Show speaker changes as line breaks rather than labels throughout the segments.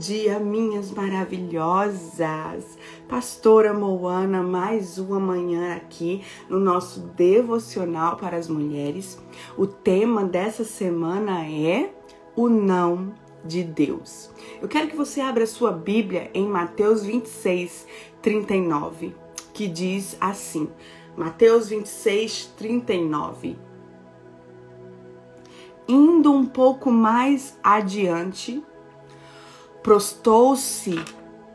dia, minhas maravilhosas. Pastora Moana, mais uma manhã aqui no nosso devocional para as mulheres. O tema dessa semana é o não de Deus. Eu quero que você abra sua Bíblia em Mateus 26, 39, que diz assim: Mateus 26, 39. Indo um pouco mais adiante, prostou-se,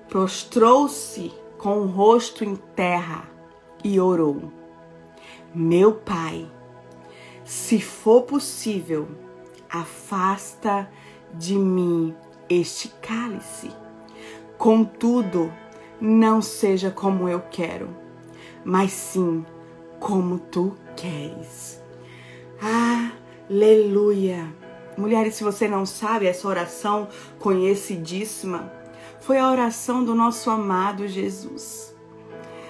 prostrou-se com o rosto em terra e orou: Meu pai, se for possível, afasta de mim este cálice. Contudo, não seja como eu quero, mas sim como tu queres. Aleluia! Mulheres, se você não sabe, essa oração conhecidíssima foi a oração do nosso amado Jesus.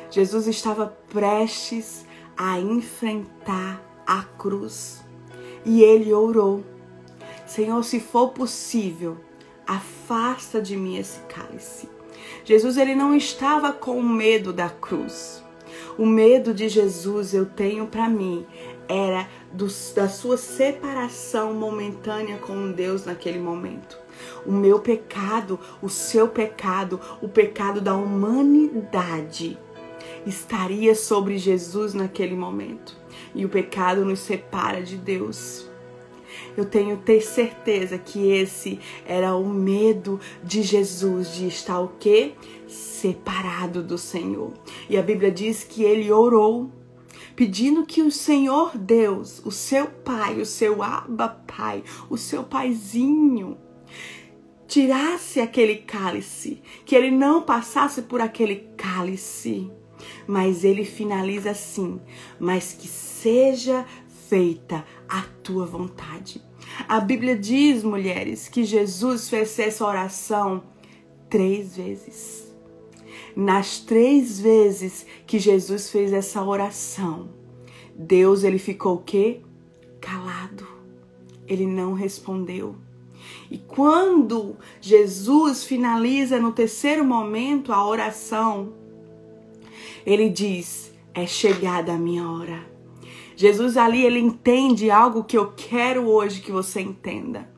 Jesus estava prestes a enfrentar a cruz e ele orou: Senhor, se for possível, afasta de mim esse cálice. Jesus ele não estava com medo da cruz. O medo de Jesus eu tenho para mim era do, da sua separação momentânea com Deus naquele momento. O meu pecado, o seu pecado, o pecado da humanidade estaria sobre Jesus naquele momento. E o pecado nos separa de Deus. Eu tenho ter certeza que esse era o medo de Jesus de estar o quê? Separado do Senhor. E a Bíblia diz que ele orou pedindo que o Senhor Deus, o seu pai, o seu Abba Pai, o seu paizinho, tirasse aquele cálice, que ele não passasse por aquele cálice. Mas ele finaliza assim: mas que seja feita a tua vontade. A Bíblia diz, mulheres, que Jesus fez essa oração três vezes. Nas três vezes que Jesus fez essa oração, Deus ele ficou o quê? Calado. Ele não respondeu. E quando Jesus finaliza no terceiro momento a oração, ele diz: "É chegada a minha hora". Jesus ali ele entende algo que eu quero hoje que você entenda,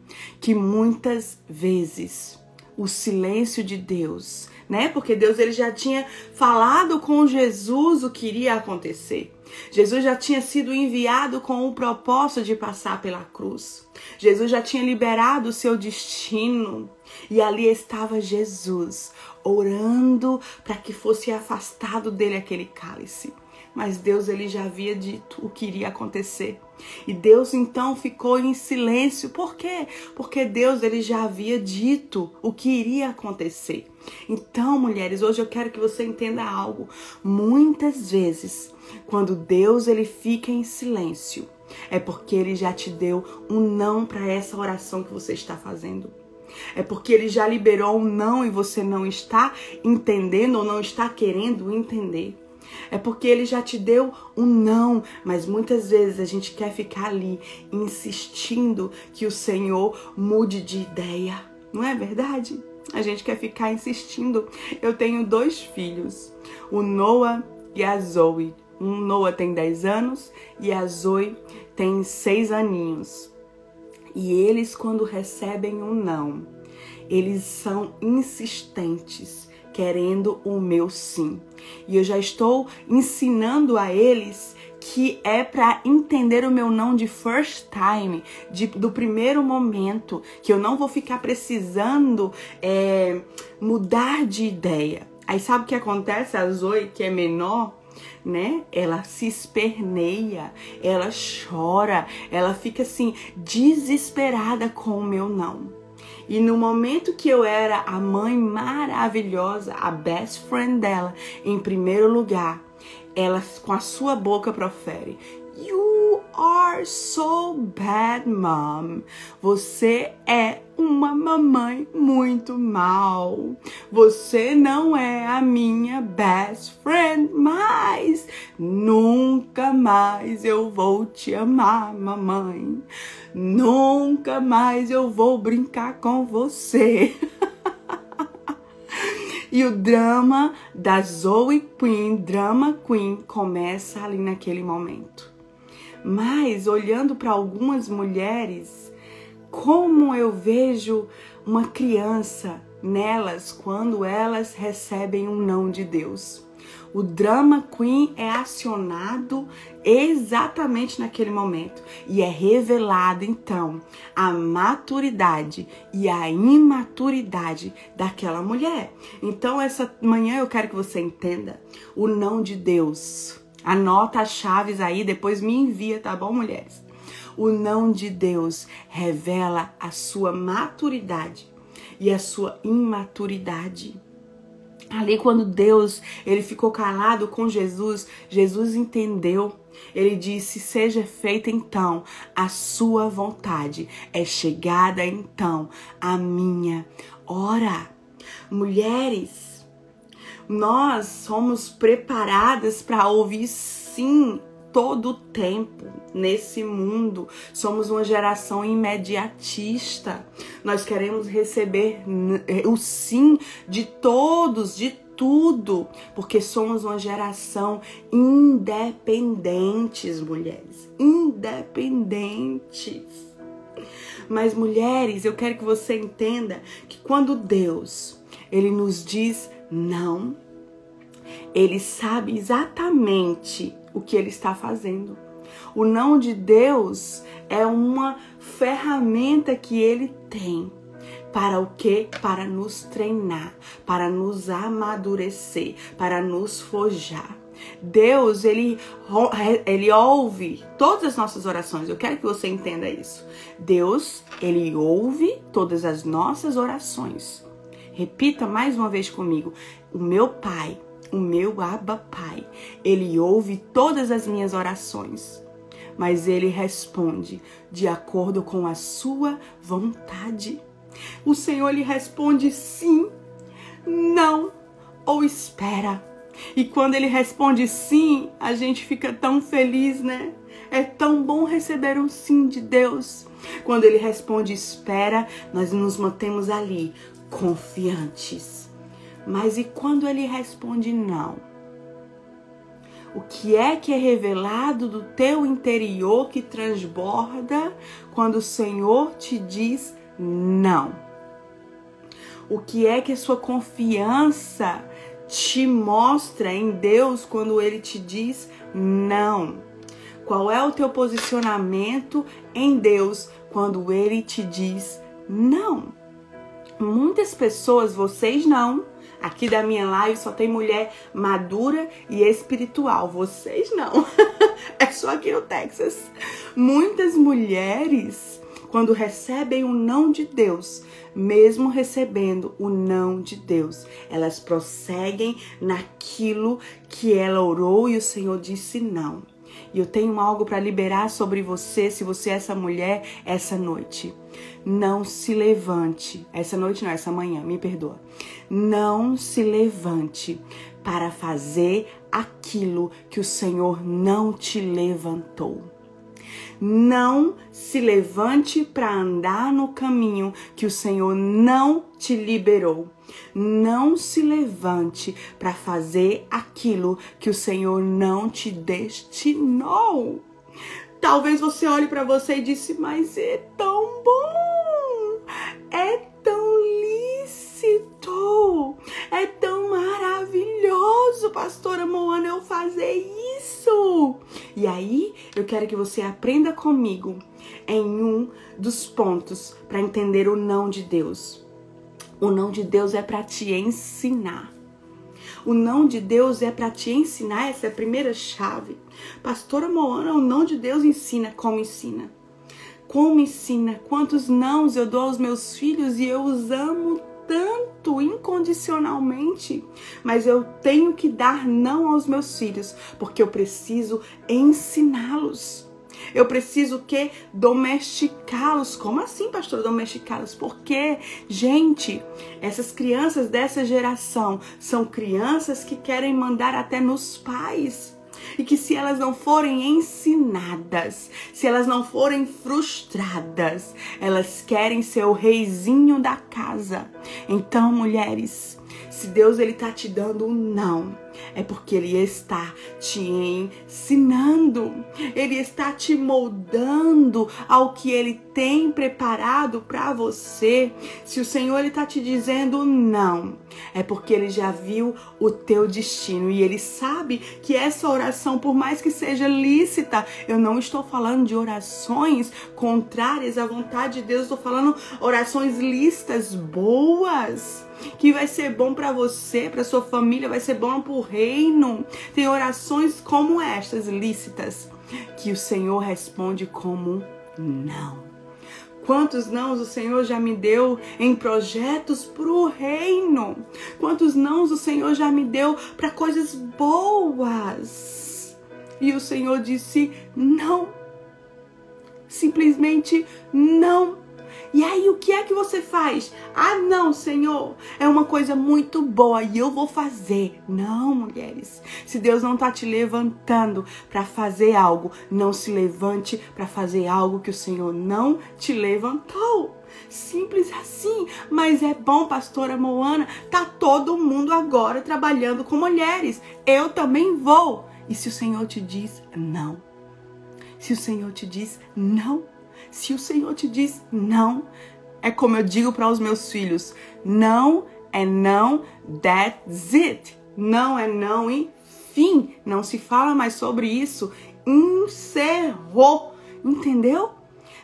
que muitas vezes o silêncio de Deus né? Porque Deus ele já tinha falado com Jesus o que iria acontecer. Jesus já tinha sido enviado com o propósito de passar pela cruz. Jesus já tinha liberado o seu destino. E ali estava Jesus, orando para que fosse afastado dele aquele cálice mas Deus ele já havia dito o que iria acontecer. E Deus então ficou em silêncio. Por quê? Porque Deus ele já havia dito o que iria acontecer. Então, mulheres, hoje eu quero que você entenda algo. Muitas vezes, quando Deus ele fica em silêncio, é porque ele já te deu um não para essa oração que você está fazendo. É porque ele já liberou um não e você não está entendendo ou não está querendo entender. É porque ele já te deu um não, mas muitas vezes a gente quer ficar ali insistindo que o Senhor mude de ideia. Não é verdade? A gente quer ficar insistindo. Eu tenho dois filhos, o Noah e a Zoe. Um Noah tem 10 anos e a Zoe tem 6 aninhos. E eles, quando recebem um não, eles são insistentes querendo o meu sim. E eu já estou ensinando a eles que é para entender o meu não de first time, de, do primeiro momento, que eu não vou ficar precisando é, mudar de ideia. Aí sabe o que acontece? A Zoe, que é menor, né? Ela se esperneia, ela chora, ela fica assim desesperada com o meu não. E no momento que eu era a mãe maravilhosa, a best friend dela, em primeiro lugar, ela com a sua boca profere: You are so bad, mom. Você é uma mamãe muito mal. Você não é a minha best friend mais. Nunca mais eu vou te amar, mamãe. Nunca mais eu vou brincar com você. E o drama da Zoe Queen, drama queen, começa ali naquele momento. Mas olhando para algumas mulheres, como eu vejo uma criança nelas quando elas recebem um não de Deus. O drama queen é acionado exatamente naquele momento e é revelada então a maturidade e a imaturidade daquela mulher. Então essa manhã eu quero que você entenda o não de Deus. Anota as chaves aí, depois me envia, tá bom, mulheres? O não de Deus revela a sua maturidade e a sua imaturidade. Ali quando Deus, ele ficou calado com Jesus, Jesus entendeu. Ele disse: "Seja feita então a sua vontade. É chegada então a minha hora." Mulheres, nós somos preparadas para ouvir sim todo o tempo nesse mundo. Somos uma geração imediatista. Nós queremos receber o sim de todos, de tudo, porque somos uma geração independentes, mulheres. Independentes. Mas mulheres, eu quero que você entenda que quando Deus, ele nos diz não, ele sabe exatamente o que ele está fazendo. O não de Deus é uma ferramenta que ele tem para o que? Para nos treinar, para nos amadurecer, para nos forjar. Deus, ele, ele ouve todas as nossas orações. Eu quero que você entenda isso. Deus, ele ouve todas as nossas orações. Repita mais uma vez comigo. O meu Pai, o meu Abba Pai, ele ouve todas as minhas orações, mas ele responde de acordo com a sua vontade. O Senhor lhe responde sim, não ou espera. E quando ele responde sim, a gente fica tão feliz, né? É tão bom receber um sim de Deus. Quando ele responde espera, nós nos mantemos ali, confiantes mas e quando ele responde não? O que é que é revelado do teu interior que transborda quando o Senhor te diz não? O que é que a sua confiança te mostra em Deus quando ele te diz não? Qual é o teu posicionamento em Deus quando ele te diz não? Muitas pessoas, vocês não, Aqui da minha live só tem mulher madura e espiritual. Vocês não. é só aqui no Texas. Muitas mulheres, quando recebem o não de Deus, mesmo recebendo o não de Deus, elas prosseguem naquilo que ela orou e o Senhor disse não. E eu tenho algo para liberar sobre você, se você é essa mulher, essa noite. Não se levante. Essa noite não, essa manhã, me perdoa. Não se levante para fazer aquilo que o Senhor não te levantou. Não se levante para andar no caminho que o Senhor não te liberou. Não se levante para fazer aquilo que o Senhor não te destinou. Talvez você olhe para você e disse: "Mas é tão bom! É tão lícito! É tão maravilhoso, pastora Moana, eu fazer isso!" E aí, eu quero que você aprenda comigo em um dos pontos para entender o não de Deus. O não de Deus é para te ensinar. O não de Deus é para te ensinar, essa é a primeira chave. Pastora Moana, o não de Deus ensina como ensina. Como ensina? Quantos nãos eu dou aos meus filhos e eu os amo tanto incondicionalmente, mas eu tenho que dar não aos meus filhos, porque eu preciso ensiná-los. Eu preciso que domesticá-los. Como assim, pastor, domesticá-los? Porque, gente, essas crianças dessa geração são crianças que querem mandar até nos pais e que se elas não forem ensinadas, se elas não forem frustradas, elas querem ser o reizinho da casa. Então, mulheres, Se Deus ele tá te dando um não, é porque ele está te ensinando. Ele está te moldando ao que ele tem preparado para você. Se o Senhor ele tá te dizendo não, é porque ele já viu o teu destino e ele sabe que essa oração, por mais que seja lícita, eu não estou falando de orações contrárias à vontade de Deus, estou falando orações listas boas que vai ser bom para você, para sua família, vai ser bom para o reino. Tem orações como estas lícitas que o Senhor responde como não. Quantos nãos o Senhor já me deu em projetos para o reino? Quantos nãos o Senhor já me deu para coisas boas? E o Senhor disse não. Simplesmente não. E aí, o que é que você faz? Ah, não, Senhor, é uma coisa muito boa e eu vou fazer. Não, mulheres. Se Deus não está te levantando para fazer algo, não se levante para fazer algo que o Senhor não te levantou. Simples assim. Mas é bom, pastora Moana, tá todo mundo agora trabalhando com mulheres. Eu também vou. E se o Senhor te diz não? Se o Senhor te diz não, se o Senhor te diz não, é como eu digo para os meus filhos: não é não, that's it. Não é não e fim. Não se fala mais sobre isso. Encerrou. Entendeu?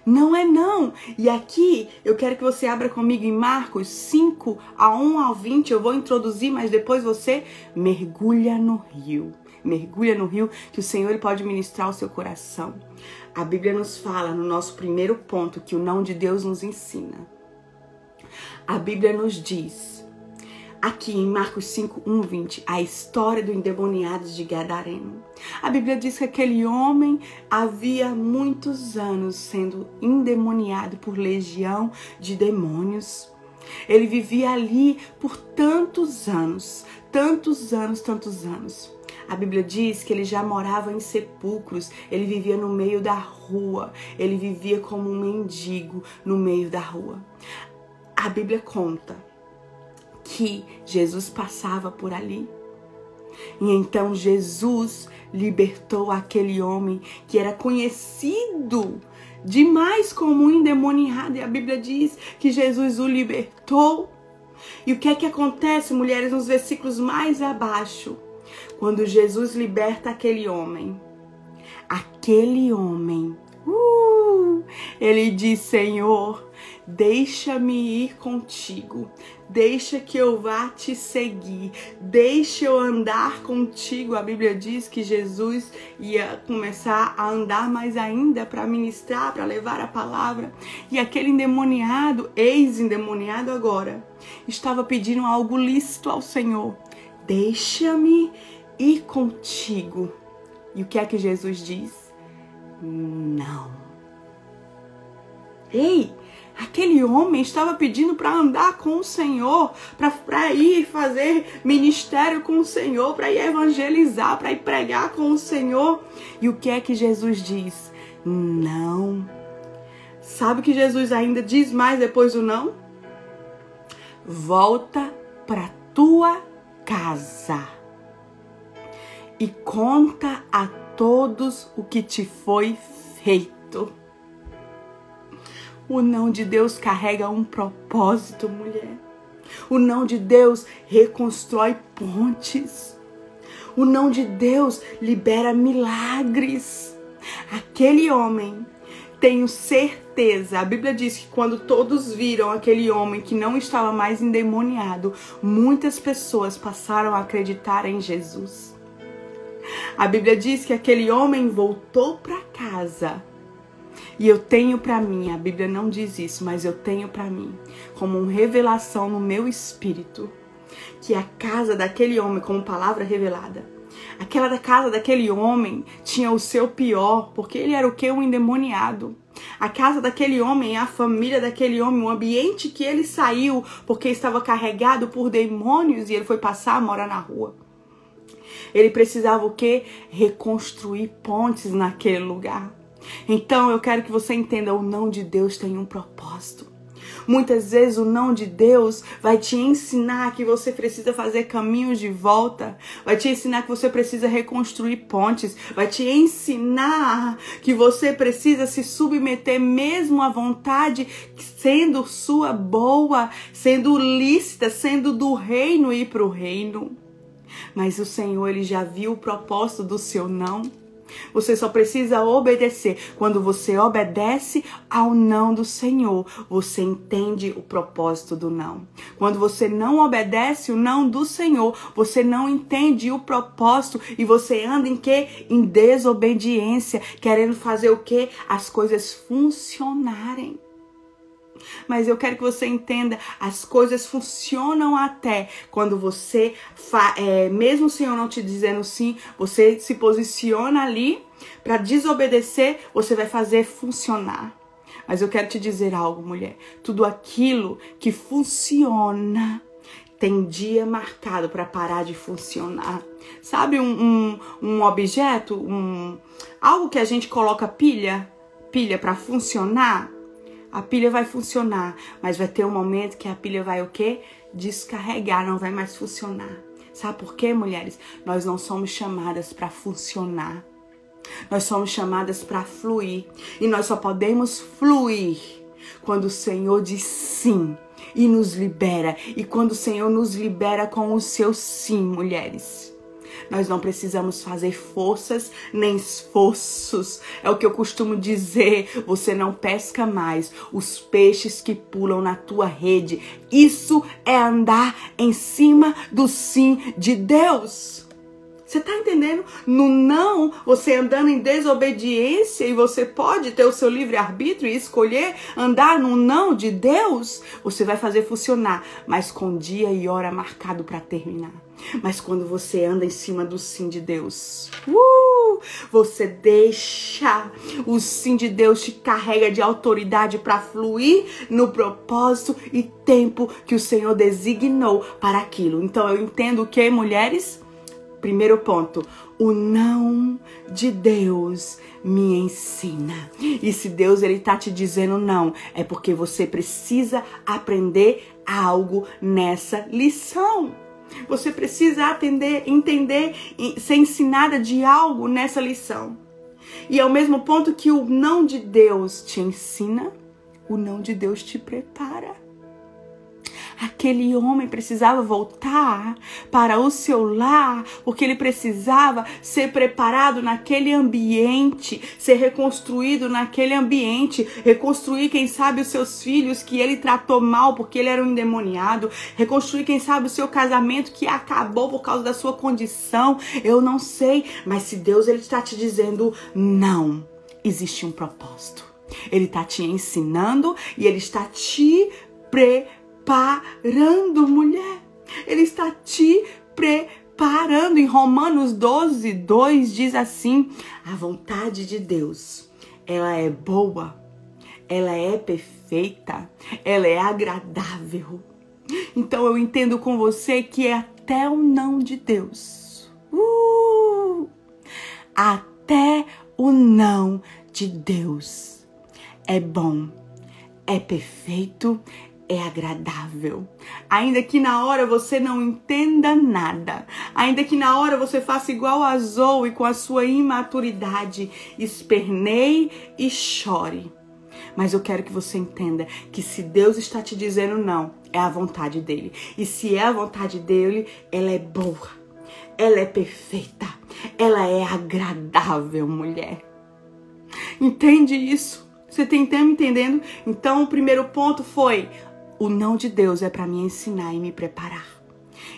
Não é não. E aqui eu quero que você abra comigo em Marcos 5, a 1 ao 20. Eu vou introduzir, mas depois você mergulha no rio. Mergulha no rio que o Senhor pode ministrar o seu coração. A Bíblia nos fala no nosso primeiro ponto que o não de Deus nos ensina. A Bíblia nos diz, aqui em Marcos 5, 1, 20, a história do endemoniado de Gadareno. A Bíblia diz que aquele homem havia muitos anos sendo endemoniado por legião de demônios. Ele vivia ali por tantos anos, tantos anos, tantos anos. A Bíblia diz que ele já morava em sepulcros, ele vivia no meio da rua, ele vivia como um mendigo no meio da rua. A Bíblia conta que Jesus passava por ali. E então Jesus libertou aquele homem que era conhecido demais como um endemoniado. E a Bíblia diz que Jesus o libertou. E o que é que acontece, mulheres, nos versículos mais abaixo? Quando Jesus liberta aquele homem, aquele homem, uh, ele diz: Senhor, deixa-me ir contigo, deixa que eu vá te seguir, deixa eu andar contigo. A Bíblia diz que Jesus ia começar a andar mais ainda para ministrar, para levar a palavra. E aquele endemoniado, ex-endemoniado agora, estava pedindo algo lícito ao Senhor. Deixa-me ir contigo. E o que é que Jesus diz? Não. Ei, aquele homem estava pedindo para andar com o Senhor, para ir fazer ministério com o Senhor, para ir evangelizar, para ir pregar com o Senhor. E o que é que Jesus diz? Não. Sabe que Jesus ainda diz mais depois do não? Volta para tua casa e conta a todos o que te foi feito. O não de Deus carrega um propósito, mulher. O não de Deus reconstrói pontes. O não de Deus libera milagres. Aquele homem, tenho certeza, a Bíblia diz que quando todos viram aquele homem que não estava mais endemoniado, muitas pessoas passaram a acreditar em Jesus. A Bíblia diz que aquele homem voltou para casa. E eu tenho para mim, a Bíblia não diz isso, mas eu tenho para mim, como uma revelação no meu espírito, que a casa daquele homem, como palavra revelada, aquela da casa daquele homem tinha o seu pior, porque ele era o que? Um endemoniado. A casa daquele homem, a família daquele homem, o ambiente que ele saiu porque estava carregado por demônios e ele foi passar a morar na rua. Ele precisava o quê? Reconstruir pontes naquele lugar. Então eu quero que você entenda: o não de Deus tem um propósito. Muitas vezes o não de Deus vai te ensinar que você precisa fazer caminhos de volta, vai te ensinar que você precisa reconstruir pontes, vai te ensinar que você precisa se submeter mesmo à vontade, sendo sua boa, sendo lícita, sendo do reino ir para o reino. Mas o Senhor ele já viu o propósito do seu não. Você só precisa obedecer. Quando você obedece ao não do Senhor, você entende o propósito do não. Quando você não obedece o não do Senhor, você não entende o propósito e você anda em que? Em desobediência, querendo fazer o que? As coisas funcionarem. Mas eu quero que você entenda, as coisas funcionam até quando você, é, mesmo o Senhor não te dizendo sim, você se posiciona ali para desobedecer, você vai fazer funcionar. Mas eu quero te dizer algo, mulher. Tudo aquilo que funciona tem dia marcado para parar de funcionar. Sabe um, um, um objeto, um, algo que a gente coloca pilha, pilha para funcionar? A pilha vai funcionar, mas vai ter um momento que a pilha vai o quê? Descarregar, não vai mais funcionar. Sabe por quê, mulheres? Nós não somos chamadas para funcionar. Nós somos chamadas para fluir. E nós só podemos fluir quando o Senhor diz sim e nos libera. E quando o Senhor nos libera com o seu sim, mulheres. Nós não precisamos fazer forças nem esforços. É o que eu costumo dizer. Você não pesca mais os peixes que pulam na tua rede. Isso é andar em cima do sim de Deus. Você tá entendendo? No não, você andando em desobediência e você pode ter o seu livre arbítrio e escolher andar no não de Deus, você vai fazer funcionar, mas com dia e hora marcado para terminar. Mas quando você anda em cima do sim de Deus, uh, você deixa o sim de Deus te carrega de autoridade para fluir no propósito e tempo que o Senhor designou para aquilo. Então eu entendo que mulheres Primeiro ponto, o não de Deus me ensina. E se Deus ele tá te dizendo não, é porque você precisa aprender algo nessa lição. Você precisa atender, entender, ser ensinada de algo nessa lição. E ao mesmo ponto que o não de Deus te ensina, o não de Deus te prepara. Aquele homem precisava voltar para o seu lar, porque ele precisava ser preparado naquele ambiente, ser reconstruído naquele ambiente, reconstruir, quem sabe, os seus filhos que ele tratou mal porque ele era um endemoniado, reconstruir, quem sabe, o seu casamento que acabou por causa da sua condição. Eu não sei, mas se Deus ele está te dizendo não, existe um propósito. Ele está te ensinando e ele está te preparando preparando, mulher. Ele está te preparando. Em Romanos 12, 2 diz assim: a vontade de Deus, ela é boa, ela é perfeita, ela é agradável. Então eu entendo com você que é até o não de Deus. Uh! Até o não de Deus é bom, é perfeito, é agradável. Ainda que na hora você não entenda nada, ainda que na hora você faça igual a Zoe com a sua imaturidade, esperneie e chore. Mas eu quero que você entenda que se Deus está te dizendo não, é a vontade dele. E se é a vontade dele, ela é boa, ela é perfeita, ela é agradável, mulher. Entende isso? Você tem tempo entendendo? Então, o primeiro ponto foi o não de Deus é para me ensinar e me preparar.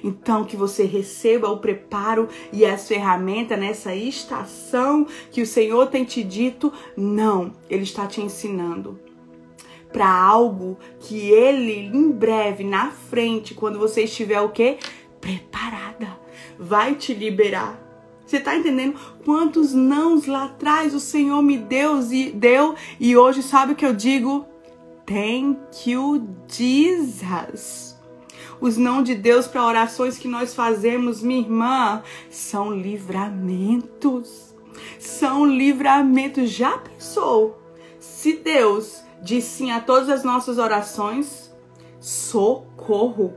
Então, que você receba o preparo e as ferramentas nessa estação que o Senhor tem te dito. Não, Ele está te ensinando para algo que Ele, em breve, na frente, quando você estiver o quê? Preparada, vai te liberar. Você tá entendendo quantos nãos lá atrás o Senhor me deu e deu e hoje sabe o que eu digo? Thank you, Jesus. Os não de Deus para orações que nós fazemos, minha irmã, são livramentos. São livramentos. Já pensou? Se Deus diz sim a todas as nossas orações? Socorro!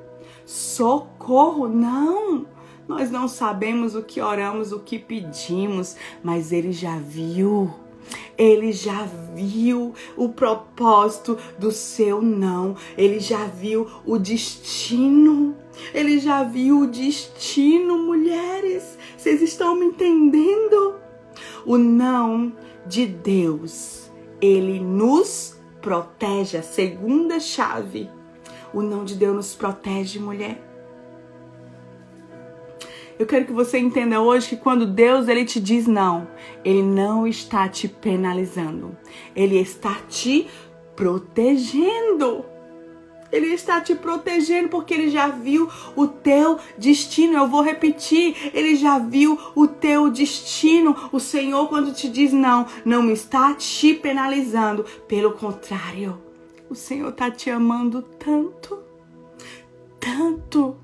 Socorro! Não! Nós não sabemos o que oramos, o que pedimos, mas Ele já viu. Ele já viu o propósito do seu não. Ele já viu o destino. Ele já viu o destino, mulheres. Vocês estão me entendendo? O não de Deus, ele nos protege. A segunda chave. O não de Deus nos protege, mulher. Eu quero que você entenda hoje que quando Deus ele te diz não, ele não está te penalizando. Ele está te protegendo. Ele está te protegendo porque ele já viu o teu destino. Eu vou repetir, ele já viu o teu destino. O Senhor quando te diz não, não está te penalizando. Pelo contrário, o Senhor está te amando tanto, tanto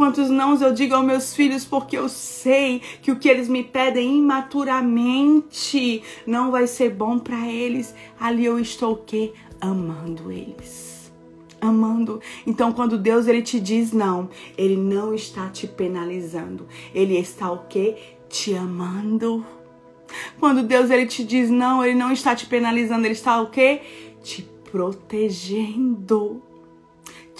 Quantos nãos eu digo aos meus filhos porque eu sei que o que eles me pedem imaturamente não vai ser bom para eles. Ali eu estou o quê? Amando eles. Amando. Então quando Deus ele te diz não, ele não está te penalizando. Ele está o quê? Te amando. Quando Deus ele te diz não, ele não está te penalizando, ele está o quê? Te protegendo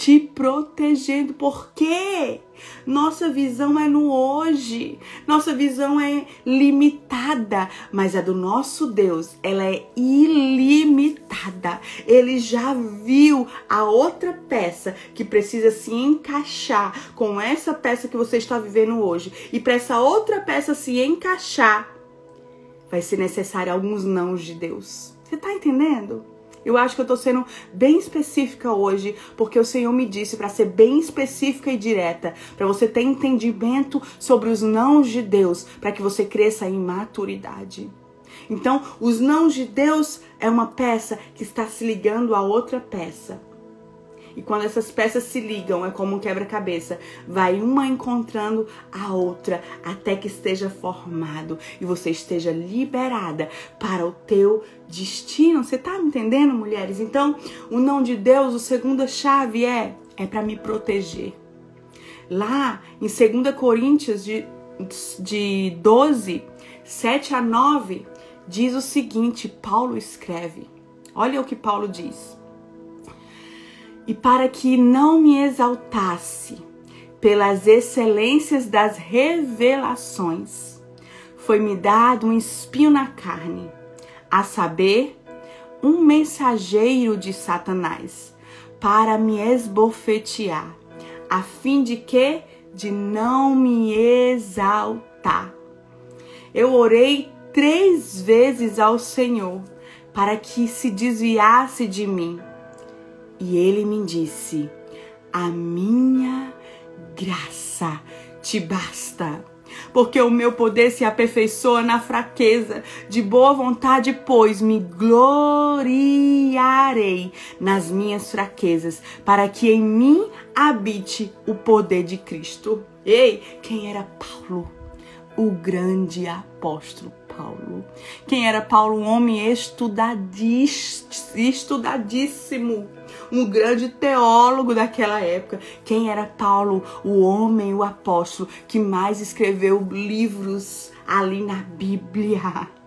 te protegendo. Por quê? Nossa visão é no hoje. Nossa visão é limitada, mas a do nosso Deus, ela é ilimitada. Ele já viu a outra peça que precisa se encaixar com essa peça que você está vivendo hoje. E para essa outra peça se encaixar, vai ser necessário alguns nãos de Deus. Você está entendendo? Eu acho que eu tô sendo bem específica hoje, porque o Senhor me disse para ser bem específica e direta, para você ter entendimento sobre os nãos de Deus, para que você cresça em maturidade. Então, os nãos de Deus é uma peça que está se ligando a outra peça. E quando essas peças se ligam, é como um quebra-cabeça. Vai uma encontrando a outra até que esteja formado e você esteja liberada para o teu destino. Você tá me entendendo, mulheres? Então, o não de Deus, a segunda chave é é para me proteger. Lá em 2 Coríntios de, de 12, 7 a 9, diz o seguinte: Paulo escreve. Olha o que Paulo diz e para que não me exaltasse pelas excelências das revelações, foi-me dado um espinho na carne, a saber, um mensageiro de Satanás, para me esbofetear, a fim de que de não me exaltar. Eu orei três vezes ao Senhor para que se desviasse de mim. E ele me disse: A minha graça te basta. Porque o meu poder se aperfeiçoa na fraqueza. De boa vontade, pois, me gloriarei nas minhas fraquezas, para que em mim habite o poder de Cristo. Ei, quem era Paulo? O grande apóstolo Paulo. Quem era Paulo? Um homem estudadíssimo um grande teólogo daquela época. Quem era Paulo, o homem, o apóstolo que mais escreveu livros ali na Bíblia?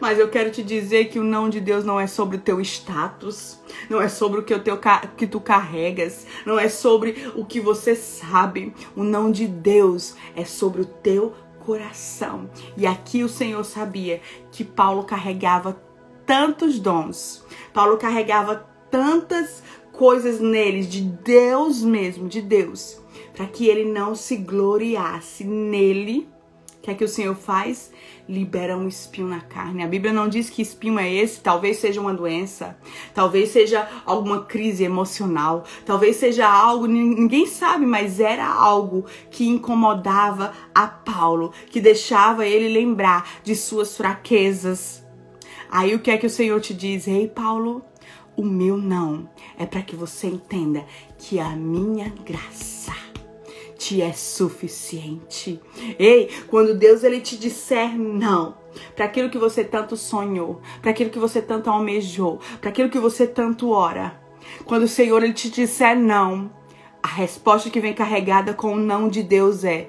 Mas eu quero te dizer que o não de Deus não é sobre o teu status, não é sobre o que, o teu, que tu carregas, não é sobre o que você sabe. O não de Deus é sobre o teu coração. E aqui o Senhor sabia que Paulo carregava tantos dons, Paulo carregava tantas coisas neles, de Deus mesmo, de Deus, para que ele não se gloriasse nele. O que é que o Senhor faz? Libera um espinho na carne. A Bíblia não diz que espinho é esse, talvez seja uma doença, talvez seja alguma crise emocional, talvez seja algo, ninguém sabe, mas era algo que incomodava a Paulo, que deixava ele lembrar de suas fraquezas. Aí o que é que o Senhor te diz? Ei, Paulo, o meu não é para que você entenda que a minha graça te é suficiente. Ei, quando Deus ele te disser não, para aquilo que você tanto sonhou, para aquilo que você tanto almejou, para aquilo que você tanto ora. Quando o Senhor ele te disser não, a resposta que vem carregada com o não de Deus é: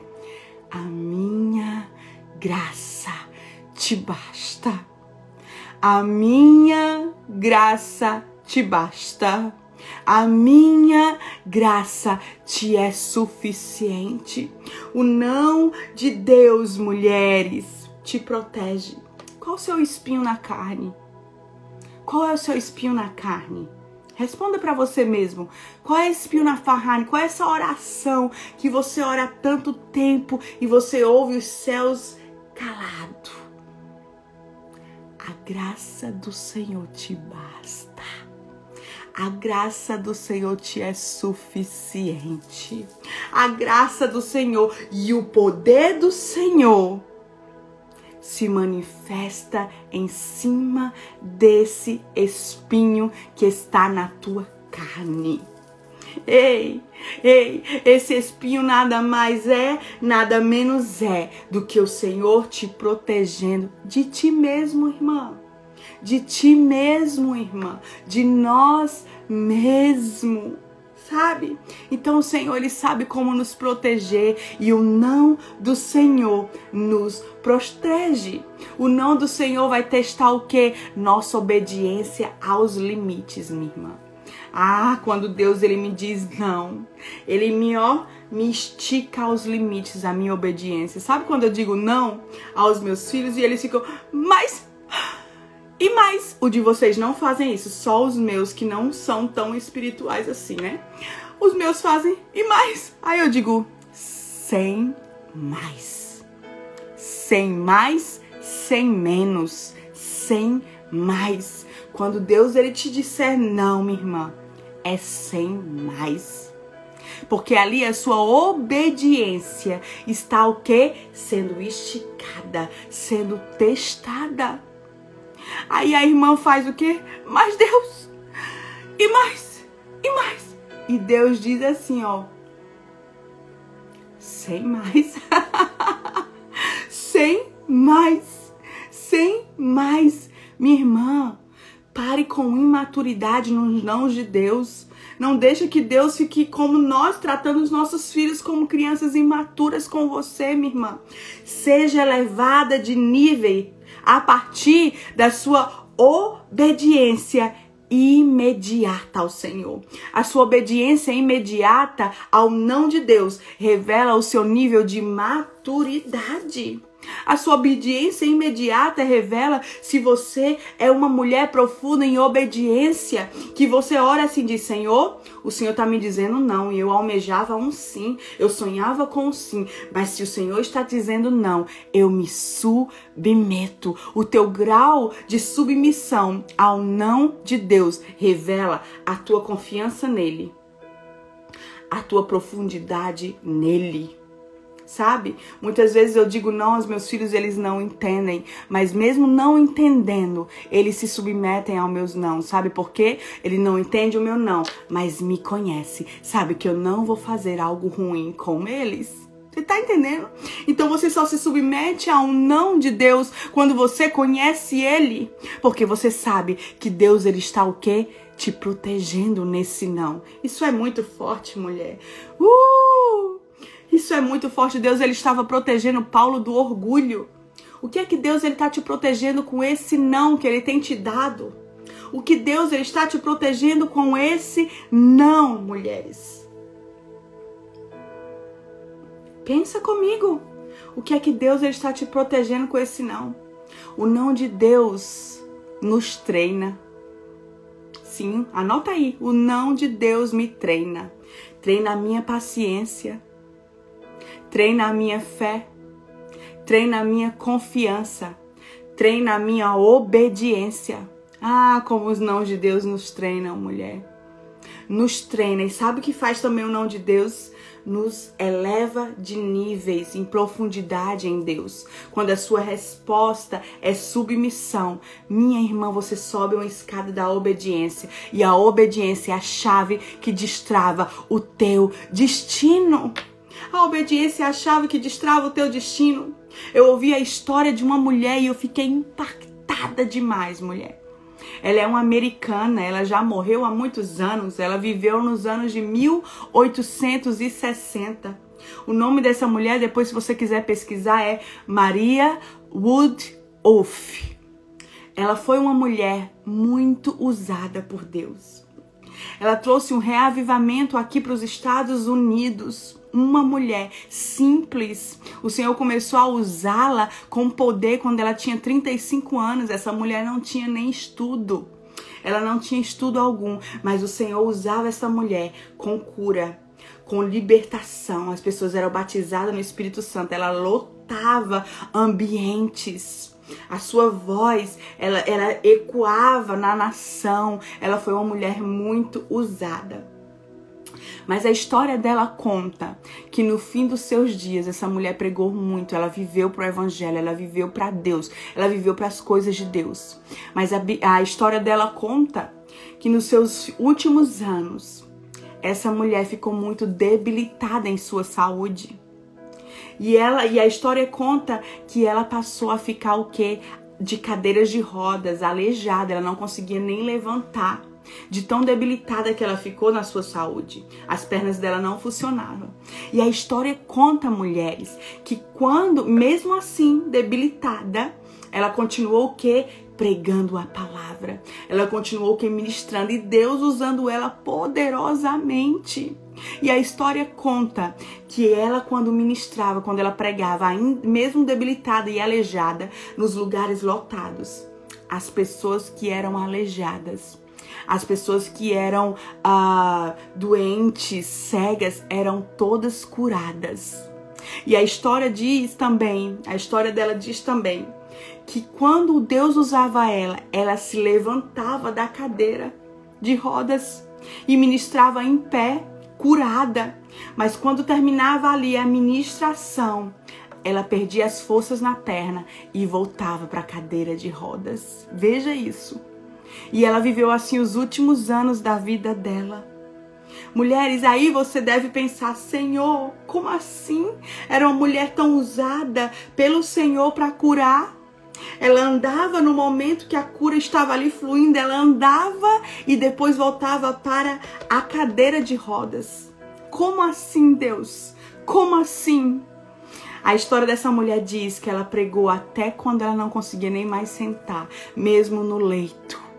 A minha graça te basta. A minha graça te basta. A minha graça te é suficiente. O não de Deus, mulheres, te protege. Qual o seu espinho na carne? Qual é o seu espinho na carne? Responda para você mesmo. Qual é esse espinho na carne? Qual é essa oração que você ora há tanto tempo e você ouve os céus calado? A graça do Senhor te basta. A graça do Senhor te é suficiente. A graça do Senhor e o poder do Senhor se manifesta em cima desse espinho que está na tua carne. Ei, ei, esse espinho nada mais é, nada menos é do que o Senhor te protegendo de ti mesmo, irmã. De ti mesmo, irmã. De nós mesmo sabe? Então o Senhor ele sabe como nos proteger e o não do Senhor nos protege. O não do Senhor vai testar o que? Nossa obediência aos limites, minha irmã. Ah, quando Deus ele me diz não, ele me ó, me estica aos limites a minha obediência. Sabe quando eu digo não aos meus filhos e eles ficam, mas e mais, o de vocês não fazem isso, só os meus que não são tão espirituais assim, né? Os meus fazem e mais. Aí eu digo, sem mais. Sem mais, sem menos, sem mais. Quando Deus ele te disser não, minha irmã, é sem mais. Porque ali a sua obediência está o quê? Sendo esticada, sendo testada. Aí a irmã faz o quê? Mas Deus, e mais, e mais. E Deus diz assim, ó, sem mais, sem mais, sem mais. Minha irmã, pare com imaturidade nos nãos de Deus. Não deixa que Deus fique como nós, tratando os nossos filhos como crianças imaturas com você, minha irmã. Seja elevada de nível a partir da sua obediência imediata ao Senhor. A sua obediência imediata ao não de Deus revela o seu nível de maturidade. A sua obediência imediata revela se você é uma mulher profunda em obediência, que você ora assim diz: Senhor, o Senhor está me dizendo não, e eu almejava um sim, eu sonhava com um sim, mas se o Senhor está dizendo não, eu me submeto. O teu grau de submissão ao não de Deus revela a tua confiança nele, a tua profundidade nele sabe? Muitas vezes eu digo não aos meus filhos, eles não entendem, mas mesmo não entendendo, eles se submetem aos meus não, sabe por quê? Ele não entende o meu não, mas me conhece, sabe que eu não vou fazer algo ruim com eles. Você tá entendendo? Então você só se submete a um não de Deus quando você conhece ele, porque você sabe que Deus ele está o quê? Te protegendo nesse não. Isso é muito forte, mulher. Uh! Isso é muito forte. Deus ele estava protegendo Paulo do orgulho. O que é que Deus ele está te protegendo com esse não que ele tem te dado? O que Deus ele está te protegendo com esse não, mulheres? Pensa comigo. O que é que Deus ele está te protegendo com esse não? O não de Deus nos treina. Sim, anota aí. O não de Deus me treina. Treina a minha paciência treina a minha fé, treina a minha confiança, treina a minha obediência. Ah, como os não de Deus nos treinam, mulher. Nos treina. E sabe o que faz também o não de Deus? Nos eleva de níveis, em profundidade em Deus. Quando a sua resposta é submissão, minha irmã, você sobe uma escada da obediência. E a obediência é a chave que destrava o teu destino. A obediência é a chave que destrava o teu destino. Eu ouvi a história de uma mulher e eu fiquei impactada demais, mulher. Ela é uma americana, ela já morreu há muitos anos, ela viveu nos anos de 1860. O nome dessa mulher, depois se você quiser pesquisar, é Maria Woodruff. Ela foi uma mulher muito usada por Deus. Ela trouxe um reavivamento aqui para os Estados Unidos. Uma mulher simples. O Senhor começou a usá-la com poder quando ela tinha 35 anos. Essa mulher não tinha nem estudo. Ela não tinha estudo algum, mas o Senhor usava essa mulher com cura, com libertação. As pessoas eram batizadas no Espírito Santo. Ela lotava ambientes a sua voz, ela, ela ecoava na nação. Ela foi uma mulher muito usada. Mas a história dela conta que no fim dos seus dias essa mulher pregou muito, ela viveu para o evangelho, ela viveu para Deus, ela viveu para as coisas de Deus. Mas a, a história dela conta que nos seus últimos anos essa mulher ficou muito debilitada em sua saúde. E ela e a história conta que ela passou a ficar o quê? De cadeiras de rodas, aleijada, ela não conseguia nem levantar. De tão debilitada que ela ficou na sua saúde. As pernas dela não funcionavam. E a história conta, mulheres, que quando, mesmo assim, debilitada, ela continuou o quê? pregando a palavra. Ela continuou que ministrando e Deus usando ela poderosamente. E a história conta que ela, quando ministrava, quando ela pregava, mesmo debilitada e aleijada, nos lugares lotados, as pessoas que eram aleijadas, as pessoas que eram ah, doentes, cegas, eram todas curadas. E a história diz também, a história dela diz também que quando Deus usava ela, ela se levantava da cadeira de rodas e ministrava em pé, curada. Mas quando terminava ali a ministração, ela perdia as forças na perna e voltava para a cadeira de rodas. Veja isso. E ela viveu assim os últimos anos da vida dela. Mulheres, aí você deve pensar: Senhor, como assim? Era uma mulher tão usada pelo Senhor para curar? Ela andava no momento que a cura estava ali fluindo, ela andava e depois voltava para a cadeira de rodas. Como assim, Deus? Como assim? A história dessa mulher diz que ela pregou até quando ela não conseguia nem mais sentar, mesmo no leito.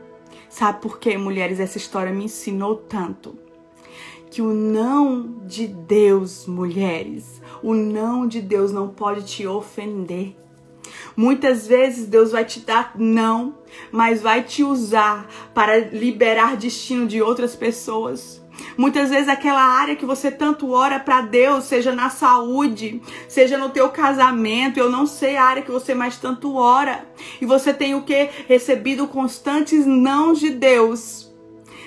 Sabe por quê, mulheres? Essa história me ensinou tanto que o não de Deus, mulheres, o não de Deus não pode te ofender. Muitas vezes Deus vai te dar não, mas vai te usar para liberar destino de outras pessoas. Muitas vezes aquela área que você tanto ora para Deus, seja na saúde, seja no teu casamento, eu não sei a área que você mais tanto ora, e você tem o que recebido constantes não de Deus.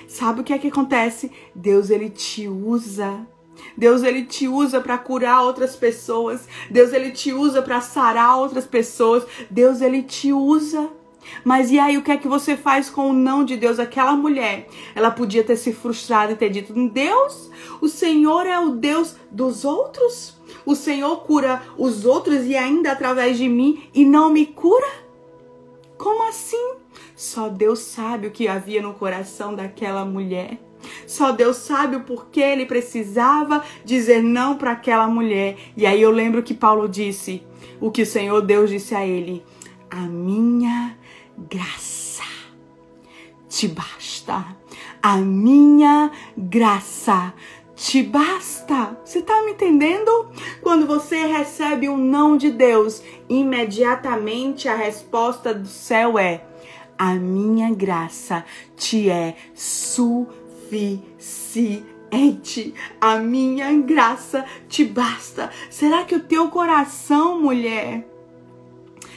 Sabe o que é que acontece? Deus ele te usa Deus ele te usa para curar outras pessoas. Deus ele te usa para sarar outras pessoas. Deus ele te usa. Mas e aí o que é que você faz com o não de Deus? Aquela mulher, ela podia ter se frustrado e ter dito: "Deus, o Senhor é o Deus dos outros? O Senhor cura os outros e ainda através de mim e não me cura?" Como assim? Só Deus sabe o que havia no coração daquela mulher. Só Deus sabe o porquê ele precisava dizer não para aquela mulher. E aí eu lembro que Paulo disse o que o Senhor Deus disse a ele: A minha graça te basta. A minha graça te basta. Você está me entendendo? Quando você recebe um não de Deus, imediatamente a resposta do céu é: A minha graça te é suficiente. A minha graça te basta. Será que o teu coração, mulher,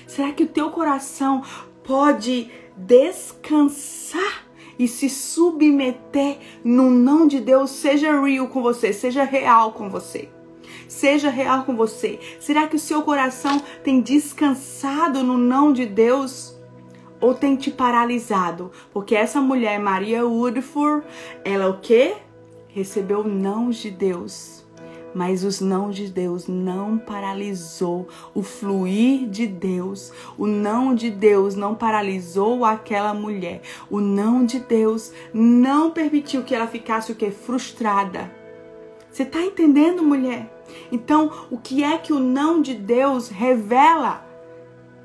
será que o teu coração pode descansar e se submeter no não de Deus? Seja real com você, seja real com você. Seja real com você. Será que o seu coração tem descansado no não de Deus? ou tem te paralisado? Porque essa mulher, Maria Woodford, ela o quê? Recebeu não de Deus. Mas os não de Deus não paralisou o fluir de Deus. O não de Deus não paralisou aquela mulher. O não de Deus não permitiu que ela ficasse o que frustrada. Você está entendendo, mulher? Então, o que é que o não de Deus revela?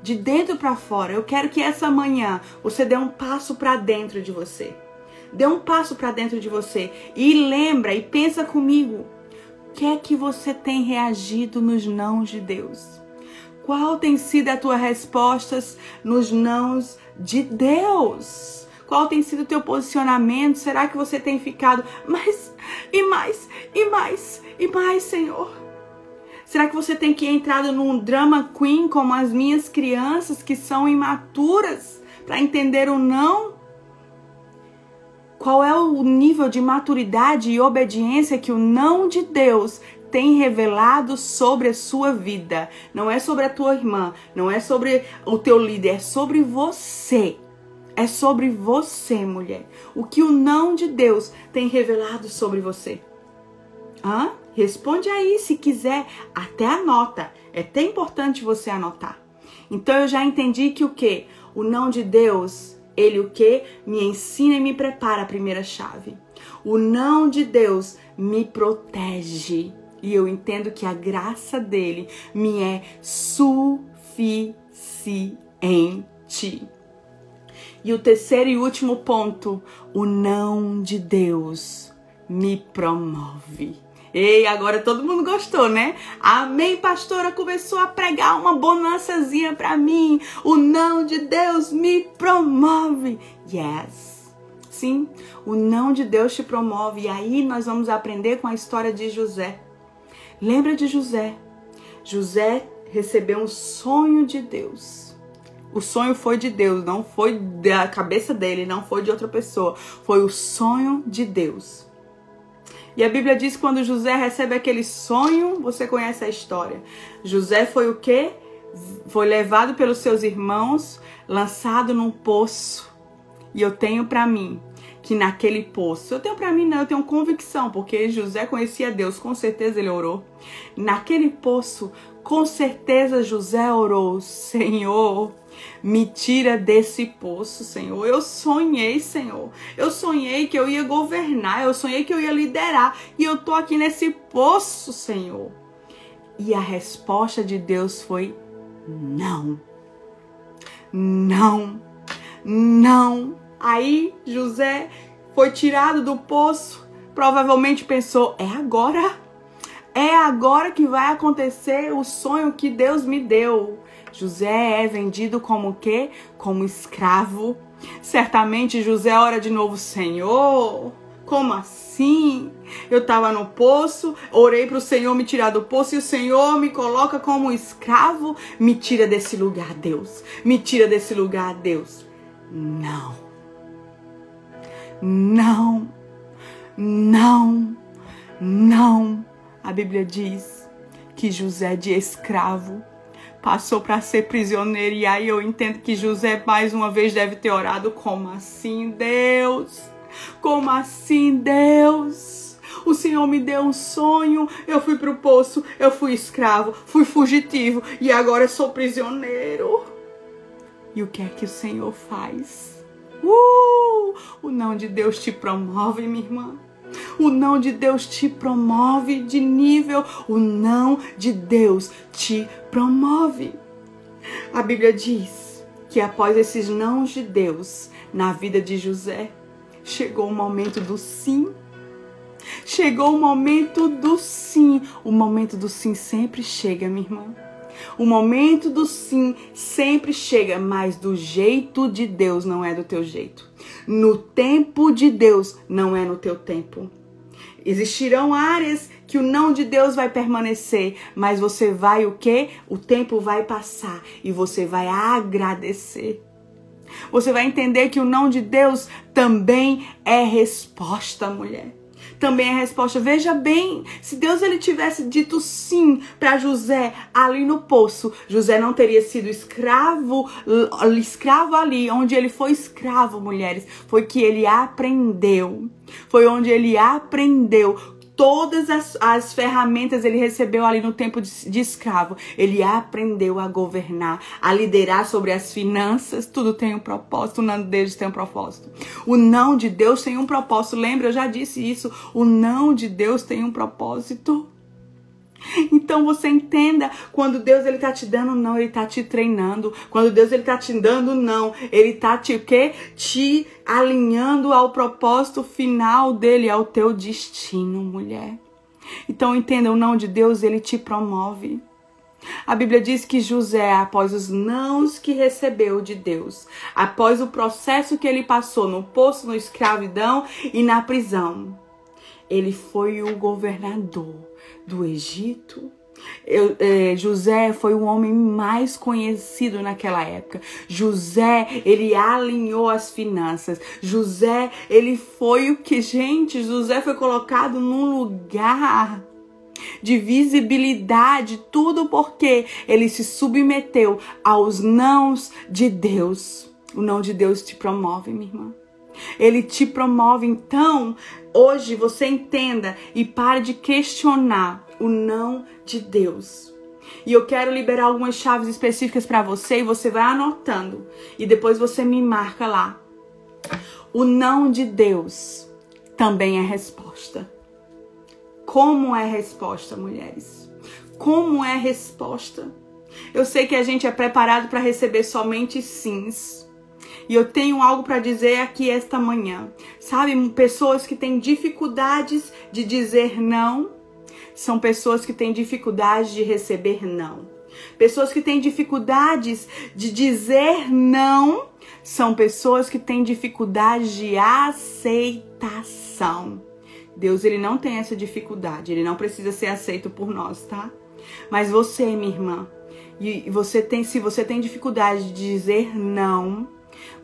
De dentro para fora. Eu quero que essa manhã você dê um passo para dentro de você. Dê um passo para dentro de você e lembra e pensa comigo. Que é que você tem reagido nos nãos de Deus? Qual tem sido a tua resposta nos nãos de Deus? Qual tem sido o teu posicionamento? Será que você tem ficado mais e mais e mais e mais, Senhor? Será que você tem que entrado num drama queen como as minhas crianças que são imaturas para entender o não? Qual é o nível de maturidade e obediência que o não de Deus tem revelado sobre a sua vida? Não é sobre a tua irmã, não é sobre o teu líder, é sobre você. É sobre você, mulher. O que o não de Deus tem revelado sobre você? Hã? Responde aí se quiser, até anota. É até importante você anotar. Então eu já entendi que o que? O não de Deus ele o que? Me ensina e me prepara a primeira chave. O não de Deus me protege. E eu entendo que a graça dele me é suficiente. E o terceiro e último ponto, o não de Deus me promove. Ei, agora todo mundo gostou, né? Amém, pastora começou a pregar uma bonançazinha para mim. O não de Deus me promove. Yes. Sim, o não de Deus te promove. E aí nós vamos aprender com a história de José. Lembra de José? José recebeu um sonho de Deus. O sonho foi de Deus, não foi da cabeça dele, não foi de outra pessoa. Foi o sonho de Deus. E a Bíblia diz que quando José recebe aquele sonho, você conhece a história. José foi o quê? Foi levado pelos seus irmãos, lançado num poço. E eu tenho para mim que naquele poço, eu tenho para mim não, eu tenho convicção, porque José conhecia Deus, com certeza ele orou. Naquele poço, com certeza José orou, Senhor, me tira desse poço, Senhor. Eu sonhei, Senhor. Eu sonhei que eu ia governar, eu sonhei que eu ia liderar. E eu tô aqui nesse poço, Senhor. E a resposta de Deus foi: não. Não. Não. Aí José foi tirado do poço. Provavelmente pensou: é agora. É agora que vai acontecer o sonho que Deus me deu. José é vendido como o quê? Como escravo. Certamente José ora de novo, Senhor. Como assim? Eu estava no poço, orei para o Senhor me tirar do poço e o Senhor me coloca como escravo. Me tira desse lugar, Deus. Me tira desse lugar, Deus. Não. Não. Não. Não. A Bíblia diz que José de escravo passou para ser prisioneiro. E aí eu entendo que José mais uma vez deve ter orado: como assim, Deus? Como assim, Deus? O Senhor me deu um sonho, eu fui para o poço, eu fui escravo, fui fugitivo e agora sou prisioneiro. E o que é que o Senhor faz? Uh! O não de Deus te promove, minha irmã. O não de Deus te promove de nível. O não de Deus te promove. A Bíblia diz que após esses nãos de Deus na vida de José, chegou o momento do sim. Chegou o momento do sim. O momento do sim sempre chega, minha irmã. O momento do sim sempre chega, mas do jeito de Deus não é do teu jeito. No tempo de Deus não é no teu tempo. Existirão áreas que o não de Deus vai permanecer, mas você vai o quê? O tempo vai passar e você vai agradecer. Você vai entender que o não de Deus também é resposta, mulher também a resposta. Veja bem, se Deus ele tivesse dito sim para José ali no poço, José não teria sido escravo, escravo ali, onde ele foi escravo, mulheres, foi que ele aprendeu. Foi onde ele aprendeu todas as, as ferramentas ele recebeu ali no tempo de, de escravo. Ele aprendeu a governar, a liderar sobre as finanças. Tudo tem um propósito. O não de Deus tem um propósito. O não de Deus tem um propósito. Lembra, eu já disse isso. O não de Deus tem um propósito. Então você entenda, quando Deus ele tá te dando não, ele tá te treinando. Quando Deus ele tá te dando não, ele tá te quê? Te alinhando ao propósito final dele, ao teu destino, mulher. Então entenda, o não de Deus ele te promove. A Bíblia diz que José, após os nãos que recebeu de Deus, após o processo que ele passou no poço, na escravidão e na prisão, ele foi o governador do Egito. Eu, é, José foi o homem mais conhecido naquela época. José, ele alinhou as finanças. José, ele foi o que, gente, José foi colocado num lugar de visibilidade, tudo porque ele se submeteu aos nãos de Deus. O não de Deus te promove, minha irmã. Ele te promove. Então, hoje você entenda e pare de questionar o não de Deus. E eu quero liberar algumas chaves específicas para você e você vai anotando e depois você me marca lá. O não de Deus também é resposta. Como é resposta, mulheres? Como é resposta? Eu sei que a gente é preparado para receber somente sims. E eu tenho algo para dizer aqui esta manhã. Sabe, pessoas que têm dificuldades de dizer não são pessoas que têm dificuldade de receber não. Pessoas que têm dificuldades de dizer não são pessoas que têm dificuldade de aceitação. Deus ele não tem essa dificuldade, ele não precisa ser aceito por nós, tá? Mas você, minha irmã, e você tem, se você tem dificuldade de dizer não,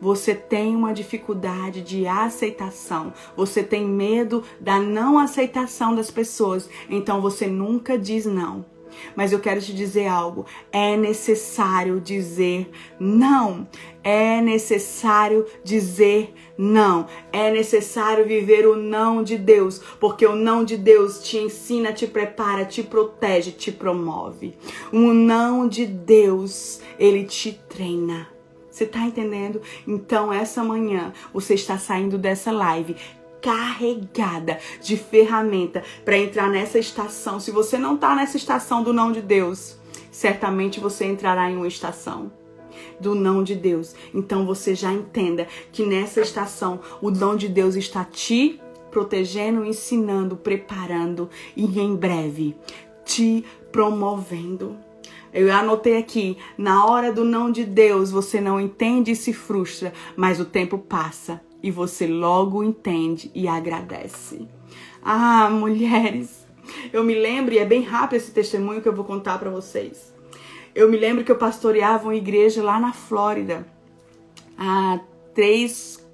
você tem uma dificuldade de aceitação, você tem medo da não aceitação das pessoas, então você nunca diz não. Mas eu quero te dizer algo: é necessário dizer não. É necessário dizer não. É necessário viver o não de Deus, porque o não de Deus te ensina, te prepara, te protege, te promove. O não de Deus, ele te treina. Você tá entendendo? Então, essa manhã, você está saindo dessa live carregada de ferramenta para entrar nessa estação. Se você não tá nessa estação do não de Deus, certamente você entrará em uma estação do não de Deus. Então você já entenda que nessa estação o não de Deus está te protegendo, ensinando, preparando e em breve te promovendo. Eu anotei aqui, na hora do não de Deus, você não entende e se frustra, mas o tempo passa e você logo entende e agradece. Ah, mulheres, eu me lembro, e é bem rápido esse testemunho que eu vou contar para vocês. Eu me lembro que eu pastoreava uma igreja lá na Flórida, há três,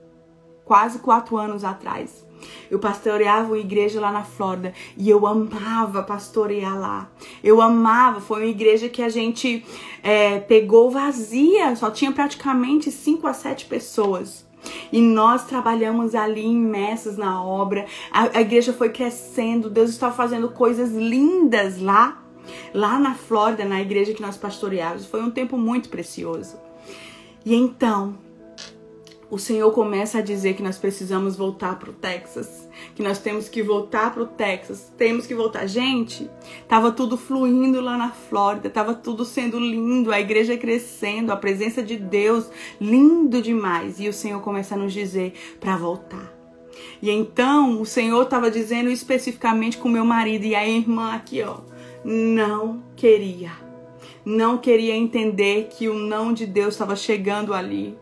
quase quatro anos atrás. Eu pastoreava uma igreja lá na Flórida e eu amava pastorear lá. Eu amava, foi uma igreja que a gente é, pegou vazia, só tinha praticamente 5 a 7 pessoas. E nós trabalhamos ali imersos na obra. A, a igreja foi crescendo, Deus estava fazendo coisas lindas lá, lá na Flórida, na igreja que nós pastoreávamos. Foi um tempo muito precioso. E então, o Senhor começa a dizer que nós precisamos voltar para o Texas, que nós temos que voltar para o Texas, temos que voltar. Gente, tava tudo fluindo lá na Flórida, tava tudo sendo lindo, a igreja crescendo, a presença de Deus lindo demais. E o Senhor começa a nos dizer para voltar. E então o Senhor estava dizendo especificamente com meu marido e a irmã aqui, ó, não queria, não queria entender que o não de Deus estava chegando ali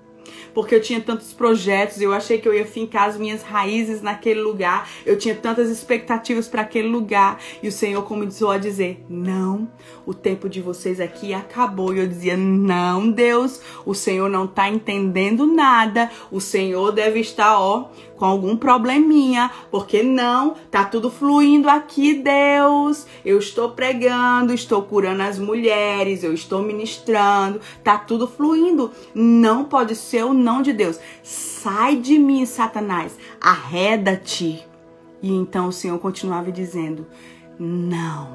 porque eu tinha tantos projetos, eu achei que eu ia fincar as minhas raízes naquele lugar, eu tinha tantas expectativas para aquele lugar, e o Senhor começou a dizer: Não, o tempo de vocês aqui acabou. E eu dizia: Não, Deus, o Senhor não está entendendo nada, o Senhor deve estar, ó, com algum probleminha, porque não, tá tudo fluindo aqui, Deus. Eu estou pregando, estou curando as mulheres, eu estou ministrando, tá tudo fluindo. Não pode ser o não de Deus. Sai de mim, Satanás. Arreda-te. E então o Senhor continuava dizendo: Não,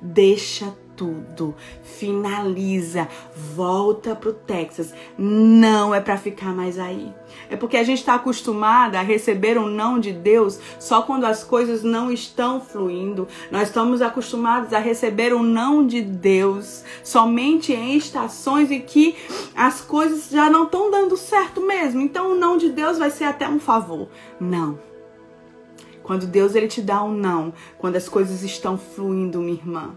deixa tudo, finaliza, volta pro Texas. Não é para ficar mais aí. É porque a gente está acostumada a receber um não de Deus só quando as coisas não estão fluindo. Nós estamos acostumados a receber um não de Deus somente em estações em que as coisas já não estão dando certo mesmo. Então o não de Deus vai ser até um favor. Não. Quando Deus ele te dá um não, quando as coisas estão fluindo, minha irmã,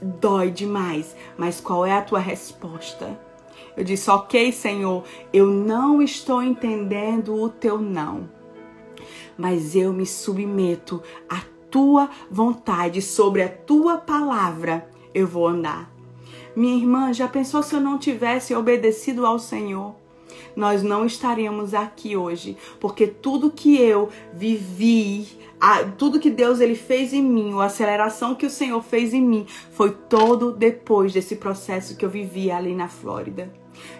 dói demais, mas qual é a tua resposta? Eu disse: Ok, Senhor, eu não estou entendendo o teu não, mas eu me submeto à tua vontade, sobre a tua palavra eu vou andar. Minha irmã, já pensou se eu não tivesse obedecido ao Senhor? Nós não estaríamos aqui hoje, porque tudo que eu vivi, a, tudo que Deus ele fez em mim, a aceleração que o Senhor fez em mim, foi todo depois desse processo que eu vivi ali na Flórida.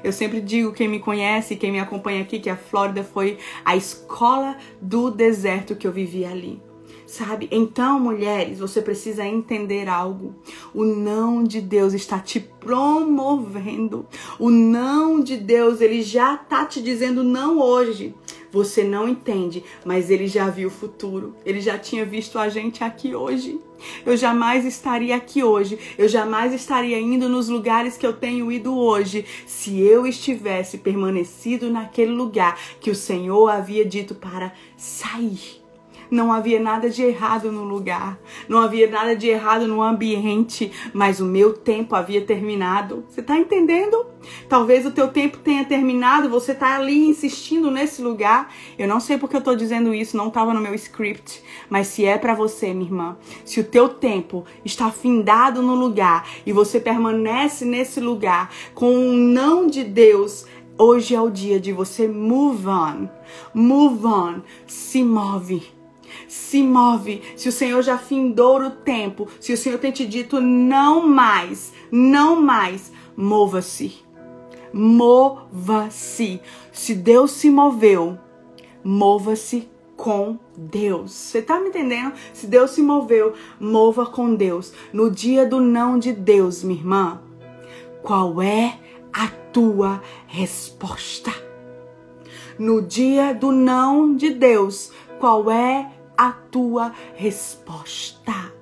Eu sempre digo, quem me conhece, quem me acompanha aqui, que a Flórida foi a escola do deserto que eu vivi ali. Sabe? Então, mulheres, você precisa entender algo. O não de Deus está te promovendo. O não de Deus, ele já está te dizendo não hoje. Você não entende, mas ele já viu o futuro. Ele já tinha visto a gente aqui hoje. Eu jamais estaria aqui hoje. Eu jamais estaria indo nos lugares que eu tenho ido hoje se eu estivesse permanecido naquele lugar que o Senhor havia dito para sair. Não havia nada de errado no lugar, não havia nada de errado no ambiente, mas o meu tempo havia terminado. Você está entendendo? Talvez o teu tempo tenha terminado, você está ali insistindo nesse lugar. Eu não sei porque eu estou dizendo isso, não estava no meu script, mas se é para você, minha irmã, se o teu tempo está findado no lugar e você permanece nesse lugar com um não de Deus, hoje é o dia de você move on. Move on. Se move se move. Se o Senhor já findou o tempo, se o Senhor tem te dito não mais, não mais, mova-se. Mova-se. Se Deus se moveu, mova-se com Deus. Você tá me entendendo? Se Deus se moveu, mova com Deus. No dia do não de Deus, minha irmã, qual é a tua resposta? No dia do não de Deus, qual é a tua resposta.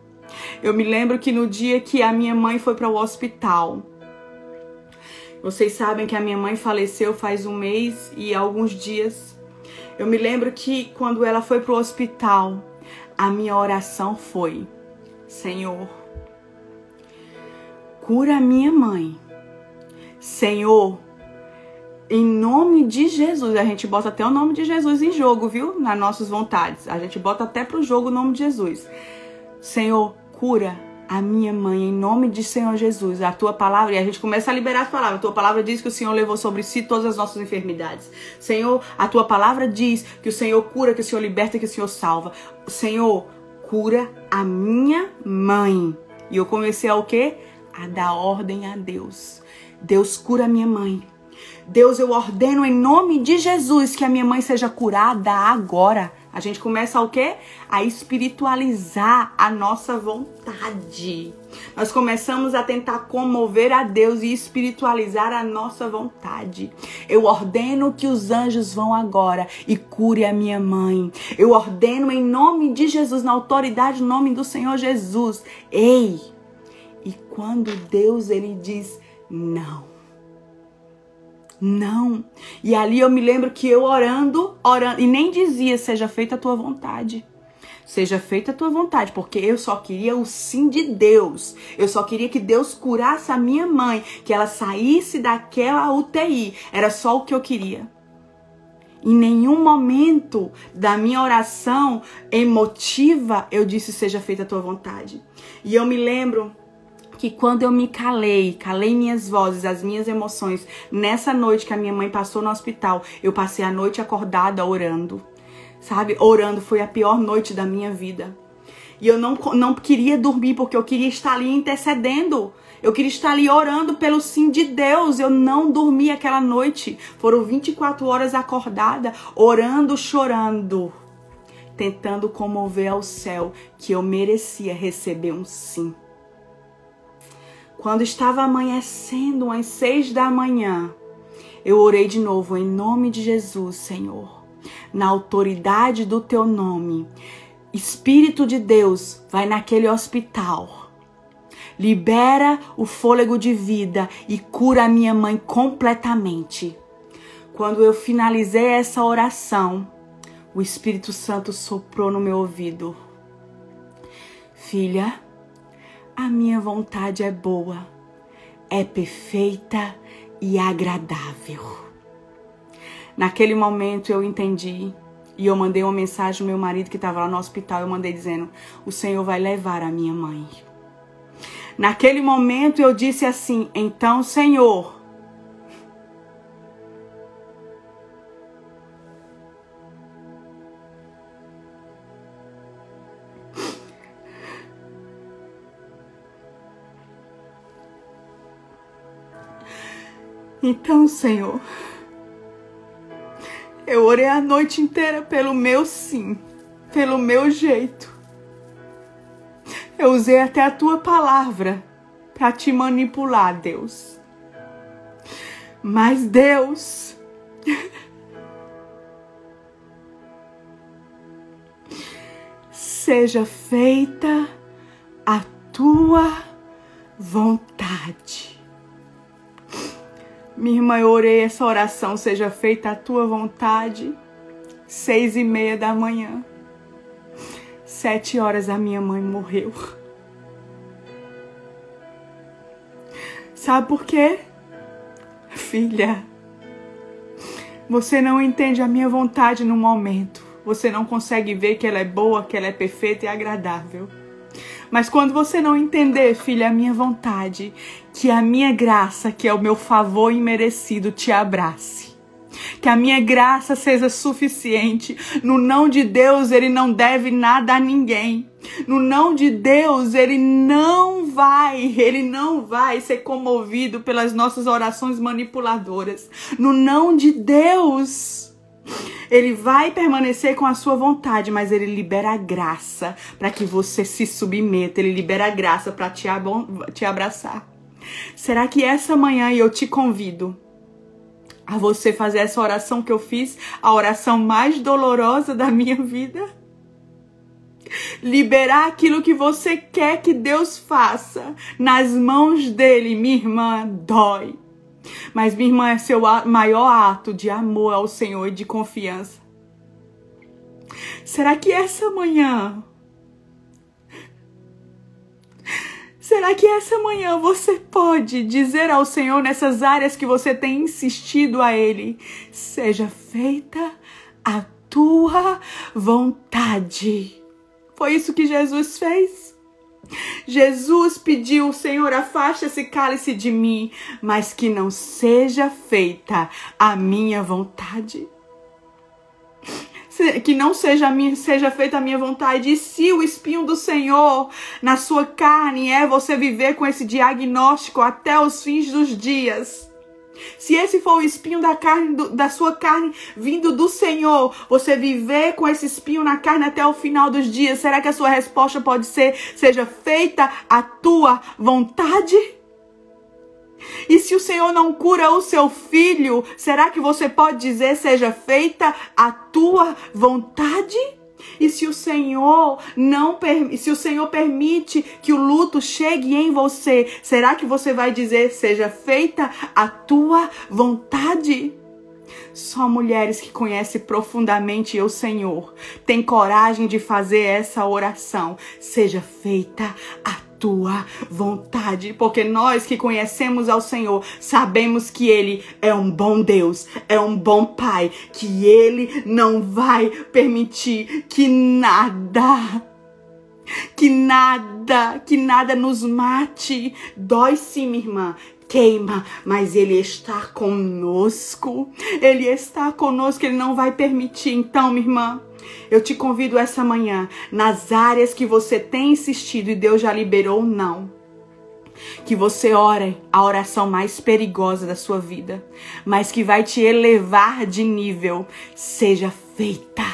Eu me lembro que no dia que a minha mãe foi para o hospital, vocês sabem que a minha mãe faleceu faz um mês e alguns dias. Eu me lembro que quando ela foi para o hospital, a minha oração foi: Senhor, cura minha mãe. Senhor, em nome de Jesus, a gente bota até o nome de Jesus em jogo, viu? Nas nossas vontades. A gente bota até pro jogo o nome de Jesus. Senhor, cura a minha mãe em nome de Senhor Jesus. A tua palavra, e a gente começa a liberar as palavras. A tua palavra diz que o Senhor levou sobre si todas as nossas enfermidades. Senhor, a tua palavra diz que o Senhor cura, que o Senhor liberta, que o Senhor salva. Senhor, cura a minha mãe. E eu comecei a o quê? A dar ordem a Deus. Deus cura a minha mãe. Deus, eu ordeno em nome de Jesus que a minha mãe seja curada agora. A gente começa o quê? A espiritualizar a nossa vontade. Nós começamos a tentar comover a Deus e espiritualizar a nossa vontade. Eu ordeno que os anjos vão agora e cure a minha mãe. Eu ordeno em nome de Jesus, na autoridade, no nome do Senhor Jesus. Ei! E quando Deus ele diz não, não. E ali eu me lembro que eu orando, orando, e nem dizia, seja feita a tua vontade. Seja feita a tua vontade, porque eu só queria o sim de Deus. Eu só queria que Deus curasse a minha mãe, que ela saísse daquela UTI. Era só o que eu queria. Em nenhum momento da minha oração emotiva eu disse seja feita a tua vontade. E eu me lembro que quando eu me calei, calei minhas vozes, as minhas emoções, nessa noite que a minha mãe passou no hospital, eu passei a noite acordada orando. Sabe? Orando foi a pior noite da minha vida. E eu não, não queria dormir porque eu queria estar ali intercedendo. Eu queria estar ali orando pelo sim de Deus. Eu não dormi aquela noite. Foram 24 horas acordada, orando, chorando. tentando comover ao céu que eu merecia receber um sim. Quando estava amanhecendo, às seis da manhã, eu orei de novo em nome de Jesus, Senhor. Na autoridade do teu nome, Espírito de Deus, vai naquele hospital. Libera o fôlego de vida e cura a minha mãe completamente. Quando eu finalizei essa oração, o Espírito Santo soprou no meu ouvido: Filha, a minha vontade é boa, é perfeita e agradável. Naquele momento eu entendi e eu mandei uma mensagem ao meu marido que estava lá no hospital. Eu mandei dizendo: O Senhor vai levar a minha mãe. Naquele momento eu disse assim: Então, Senhor, Então, Senhor, eu orei a noite inteira pelo meu sim, pelo meu jeito. Eu usei até a tua palavra para te manipular, Deus. Mas Deus, seja feita a tua vontade. Minha irmã, eu orei essa oração, seja feita a tua vontade. Seis e meia da manhã. Sete horas a minha mãe morreu. Sabe por quê? Filha, você não entende a minha vontade no momento. Você não consegue ver que ela é boa, que ela é perfeita e agradável. Mas quando você não entender, filha, a minha vontade, que a minha graça, que é o meu favor imerecido, te abrace. Que a minha graça seja suficiente. No não de Deus, ele não deve nada a ninguém. No não de Deus, ele não vai, ele não vai ser comovido pelas nossas orações manipuladoras. No não de Deus, ele vai permanecer com a sua vontade, mas ele libera a graça para que você se submeta. Ele libera a graça para te, te abraçar. Será que essa manhã eu te convido a você fazer essa oração que eu fiz, a oração mais dolorosa da minha vida? Liberar aquilo que você quer que Deus faça nas mãos dele, minha irmã, dói mas minha irmã é seu maior ato de amor ao Senhor e de confiança. Será que essa manhã Será que essa manhã você pode dizer ao Senhor nessas áreas que você tem insistido a Ele: seja feita a tua vontade? Foi isso que Jesus fez. Jesus pediu, Senhor, afasta esse cálice de mim, mas que não seja feita a minha vontade. Que não seja, minha, seja feita a minha vontade. E se o espinho do Senhor na sua carne é você viver com esse diagnóstico até os fins dos dias, se esse for o espinho da carne do, da sua carne vindo do Senhor, você viver com esse espinho na carne até o final dos dias, será que a sua resposta pode ser: seja feita a tua vontade? E se o Senhor não cura o seu filho, será que você pode dizer: seja feita a tua vontade? E se o Senhor não se o Senhor permite que o luto chegue em você, será que você vai dizer seja feita a tua vontade? Só mulheres que conhecem profundamente o Senhor têm coragem de fazer essa oração. Seja feita a tua vontade, porque nós que conhecemos ao Senhor sabemos que Ele é um bom Deus, é um bom Pai, que Ele não vai permitir que nada que nada, que nada nos mate. Dói sim, minha irmã, queima, mas Ele está conosco. Ele está conosco, Ele não vai permitir. Então, minha irmã, eu te convido essa manhã, nas áreas que você tem insistido e Deus já liberou, não. Que você ore a oração mais perigosa da sua vida, mas que vai te elevar de nível. Seja feita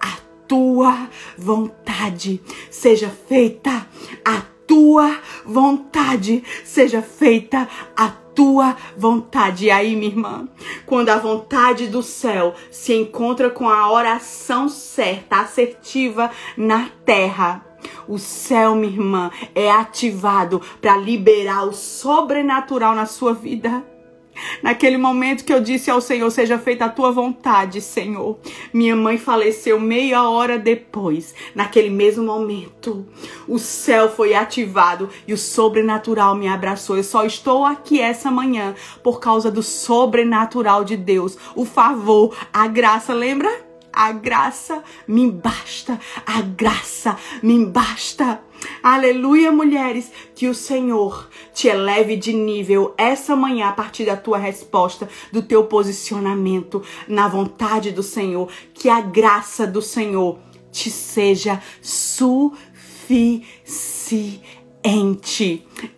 a tua vontade seja feita, a tua vontade seja feita, a tua vontade. E aí, minha irmã, quando a vontade do céu se encontra com a oração certa, assertiva na terra, o céu, minha irmã, é ativado para liberar o sobrenatural na sua vida. Naquele momento que eu disse ao Senhor, seja feita a tua vontade, Senhor. Minha mãe faleceu meia hora depois. Naquele mesmo momento, o céu foi ativado e o sobrenatural me abraçou. Eu só estou aqui essa manhã por causa do sobrenatural de Deus. O favor, a graça, lembra? A graça me basta. A graça me basta. Aleluia, mulheres, que o Senhor te eleve de nível essa manhã a partir da tua resposta, do teu posicionamento na vontade do Senhor, que a graça do Senhor te seja suficiente.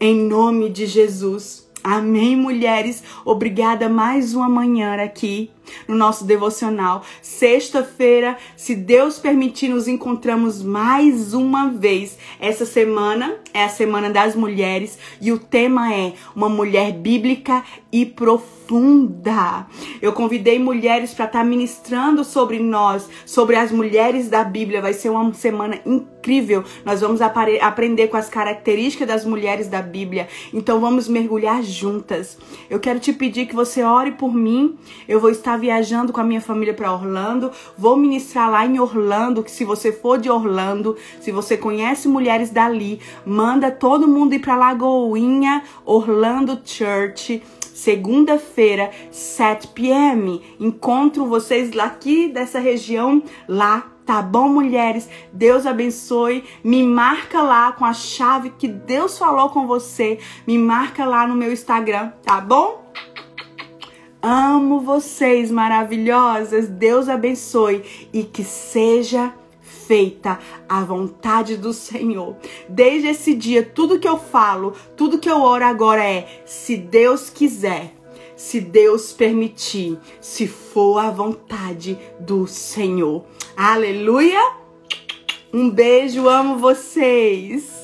Em nome de Jesus. Amém, mulheres. Obrigada mais uma manhã aqui no nosso devocional. Sexta-feira, se Deus permitir, nos encontramos mais uma vez. Essa semana é a Semana das Mulheres e o tema é uma mulher bíblica e profunda. Eu convidei mulheres para estar tá ministrando sobre nós, sobre as mulheres da Bíblia. Vai ser uma semana incrível. Nós vamos aprender com as características das mulheres da Bíblia. Então vamos mergulhar juntas. Eu quero te pedir que você ore por mim. Eu vou estar viajando com a minha família para Orlando. Vou ministrar lá em Orlando, que se você for de Orlando, se você conhece mulheres dali, manda todo mundo ir para Lagoinha, Orlando Church. Segunda-feira, 7 p.m. Encontro vocês aqui dessa região lá Tá bom, mulheres? Deus abençoe. Me marca lá com a chave que Deus falou com você. Me marca lá no meu Instagram, tá bom? Amo vocês maravilhosas. Deus abençoe e que seja feita a vontade do Senhor. Desde esse dia, tudo que eu falo, tudo que eu oro agora é: se Deus quiser, se Deus permitir, se for a vontade do Senhor. Aleluia! Um beijo, amo vocês!